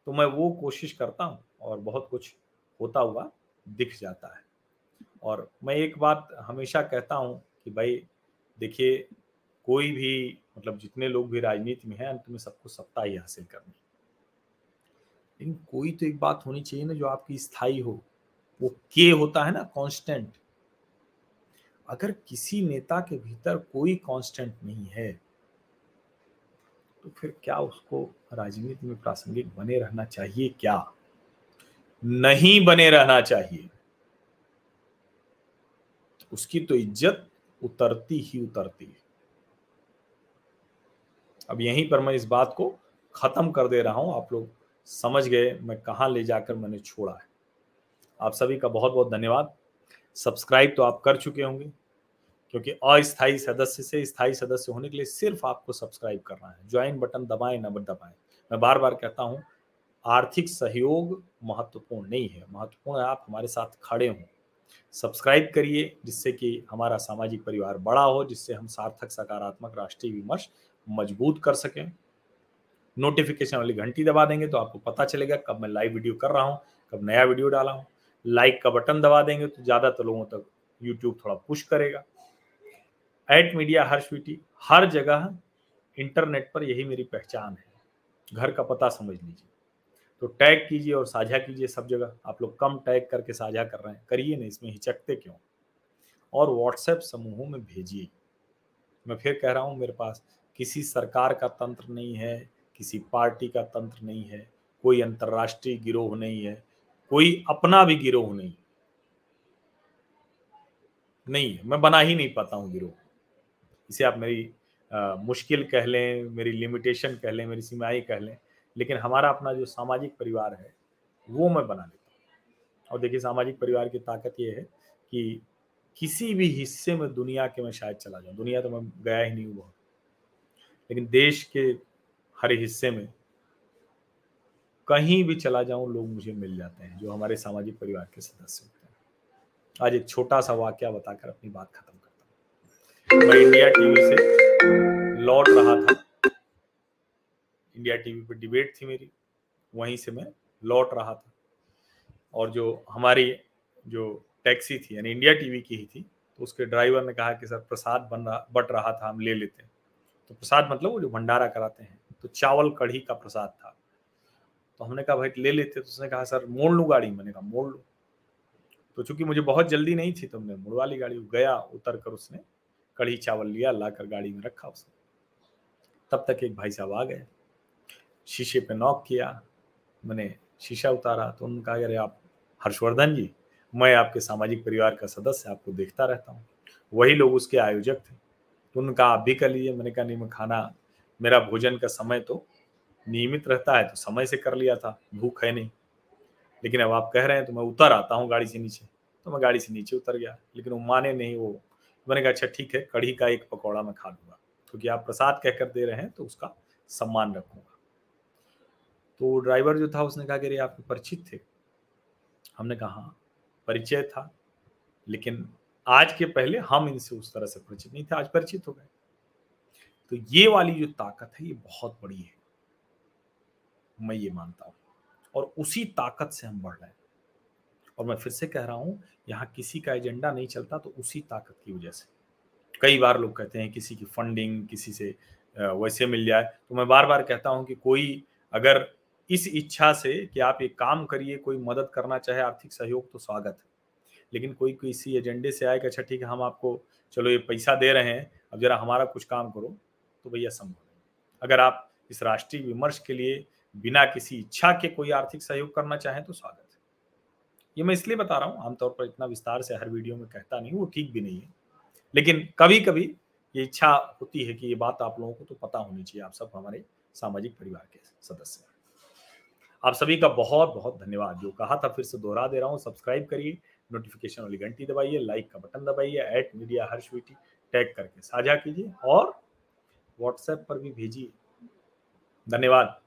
तो मैं वो कोशिश करता हूँ और बहुत कुछ होता हुआ दिख जाता है। और मैं एक बात हमेशा कहता हूँ कि भाई, देखिए, कोई भी मतलब जितने लोग भी राजनीति में हैं, अंत में सबको सत्ता ही हासिल करनी। लेकिन कोई तो एक बात होनी चाहिए ना जो आपकी स्थायी हो। वो के होता है ना कांस्टेंट अगर किसी नेता के भीतर कोई कांस्टेंट नहीं है तो फिर क्या उसको राजनीति में प्रासंगिक बने रहना चाहिए क्या? नहीं बने रहना चाहिए। उसकी तो इज़्ज़त उतरती ही उतरती है। अब यहीं पर मैं इस बात को खत्म कर दे रहा हूँ। आप लोग समझ गए मैं कहाँ ले जाकर मैंने छोड़ा है। आप सभी का बहुत बहुत धन्यवाद। सब्सक्राइब तो आप कर चुके होंगे। क्योंकि अस्थायी सदस्य से स्थायी सदस्य होने के लिए सिर्फ़ आपको सब्सक्राइब करना है। ज्वाइन बटन दबाएँ, न दबाएँ। मैं बार बार कहता हूँ, आर्थिक सहयोग महत्वपूर्ण नहीं है। महत्वपूर्ण है आप हमारे साथ खड़े हों। सब्सक्राइब करिए जिससे कि हमारा सामाजिक परिवार बड़ा हो, जिससे हम सार्थक, सकारात्मक राष्ट्रीय विमर्श मज़बूत कर सकें। नोटिफिकेशन वाली घंटी दबा देंगे तो आपको पता चलेगा कब मैं लाइव वीडियो कर रहा हूँ, कब नया वीडियो डाला हूँ। लाइक का बटन दबा देंगे तो ज़्यादातर लोगों तक यूट्यूब थोड़ा पुश करेगा। एट मीडिया हर स्वीटी, हर जगह इंटरनेट पर यही मेरी पहचान है। घर का पता समझ लीजिए। तो टैग कीजिए और साझा कीजिए सब जगह। आप लोग कम टैग करके साझा कर रहे हैं। करिए ना इसमें हिचकते क्यों? और व्हाट्सएप समूहों में भेजिए। मैं फिर कह रहा हूँ, मेरे पास किसी सरकार का तंत्र नहीं है, किसी पार्टी का तंत्र नहीं है, कोई अंतर्राष्ट्रीय गिरोह नहीं है, कोई अपना भी गिरोह नहीं। नहीं मैं बना ही नहीं पाता हूँ गिरोह। इसे आप मेरी आ, मुश्किल कह लें मेरी लिमिटेशन कह लें मेरी सीमाएँ कह लें लेकिन हमारा अपना जो सामाजिक परिवार है वो मैं बना लेता हूँ। और देखिए सामाजिक परिवार की ताकत ये है कि किसी भी हिस्से में दुनिया के मैं शायद चला जाऊँ। दुनिया तो मैं गया ही नहीं हूँ बहुत। लेकिन देश के हर हिस्से में कहीं भी चला जाऊँ लोग मुझे मिल जाते हैं जो हमारे सामाजिक परिवार के सदस्य होते हैं। आज एक छोटा सा वाक्य बताकर अपनी बात खत्म मैं इंडिया टीवी से लौट रहा था। इंडिया टीवी पर डिबेट थी मेरी, वहीं से मैं लौट रहा था। और जो हमारी जो टैक्सी थी, यानी इंडिया टीवी की ही थी तो उसके ड्राइवर ने कहा कि, सर, प्रसाद बन रहा, बट रहा था, हम ले लेते हैं। तो प्रसाद मतलब वो जो भंडारा कराते हैं तो चावल कढ़ी का प्रसाद था। तो हमने कहा, भाई, ले लेते तो उसने कहा, सर, मोड़ लू गाड़ी? मैंने कहा, मोड़ लू। तो चूँकि मुझे बहुत जल्दी नहीं थी तो हमने मुड़वा ली गाड़ी गया, उतर कर उसने कढ़ी चावल लिया ला कर गाड़ी में रखा उसने तब तक एक भाई साहब आ गए। शीशे पे नॉक किया। मैंने शीशा उतारा तो उन्होंने कहा, अरे आप, हर्षवर्धन जी, मैं आपके सामाजिक परिवार का सदस्य, आपको देखता रहता हूँ। वही लोग उसके आयोजक थे। तो उन्होंने कहा, आप भी कर लीजिए। मैंने कहा, नहीं, मैं खाना, मेरा भोजन का समय तो नियमित रहता है तो समय से कर लिया था। भूख है नहीं। लेकिन अब आप कह रहे हैं तो मैं उतर आता हूँ गाड़ी से नीचे। तो मैं गाड़ी से नीचे उतर गया। लेकिन वो माने नहीं, वो मैंने कहा अच्छा ठीक है, कढ़ी का एक पकौड़ा मैं खा लूँगा। क्योंकि आप प्रसाद कहकर दे रहे हैं तो उसका सम्मान रखूँगा। तो ड्राइवर जो था, उसने कहा कि आप परिचित थे। हमने कहा हाँ परिचय था, लेकिन आज के पहले हम इनसे उस तरह से परिचित नहीं थे, आज परिचित हो गए। तो ये वाली जो ताकत है, ये बहुत बड़ी है। मैं ये मानता हूँ। और उसी ताकत से हम बढ़ रहे हैं। और मैं फिर से कह रहा हूँ, यहाँ किसी का एजेंडा नहीं चलता तो उसी ताकत की वजह से। कई बार लोग कहते हैं किसी की फंडिंग, किसी से वैसे मिल जाए तो मैं बार बार कहता हूँ कि कोई अगर इस इच्छा से कि आप एक काम करिए, कोई मदद करना चाहे, आर्थिक सहयोग तो स्वागत है। लेकिन कोई किसी एजेंडे से आए कि अच्छा ठीक है, हम आपको, चलो, ये पैसा दे रहे हैं, अब जरा हमारा कुछ काम करो तो भैया संभव नहीं अगर आप इस राष्ट्रीय विमर्श के लिए बिना किसी इच्छा के कोई आर्थिक सहयोग करना चाहें तो स्वागत है। ये मैं इसलिए बता रहा हूँ, आमतौर पर इतना विस्तार से हर वीडियो में कहता नहीं वो ठीक भी नहीं है। लेकिन कभी कभी ये इच्छा होती है कि ये बात आप लोगों को तो पता होनी चाहिए, आप सब हमारे सामाजिक परिवार के सदस्य आप सभी का बहुत बहुत धन्यवाद। जो कहा था फिर से दोहरा दे रहा हूँ, सब्सक्राइब करिए, नोटिफिकेशन वाली घंटी दबाइए, लाइक का बटन दबाइए at media Harsh VT tag करके साझा कीजिए और व्हाट्सएप पर भी भेजिए। धन्यवाद।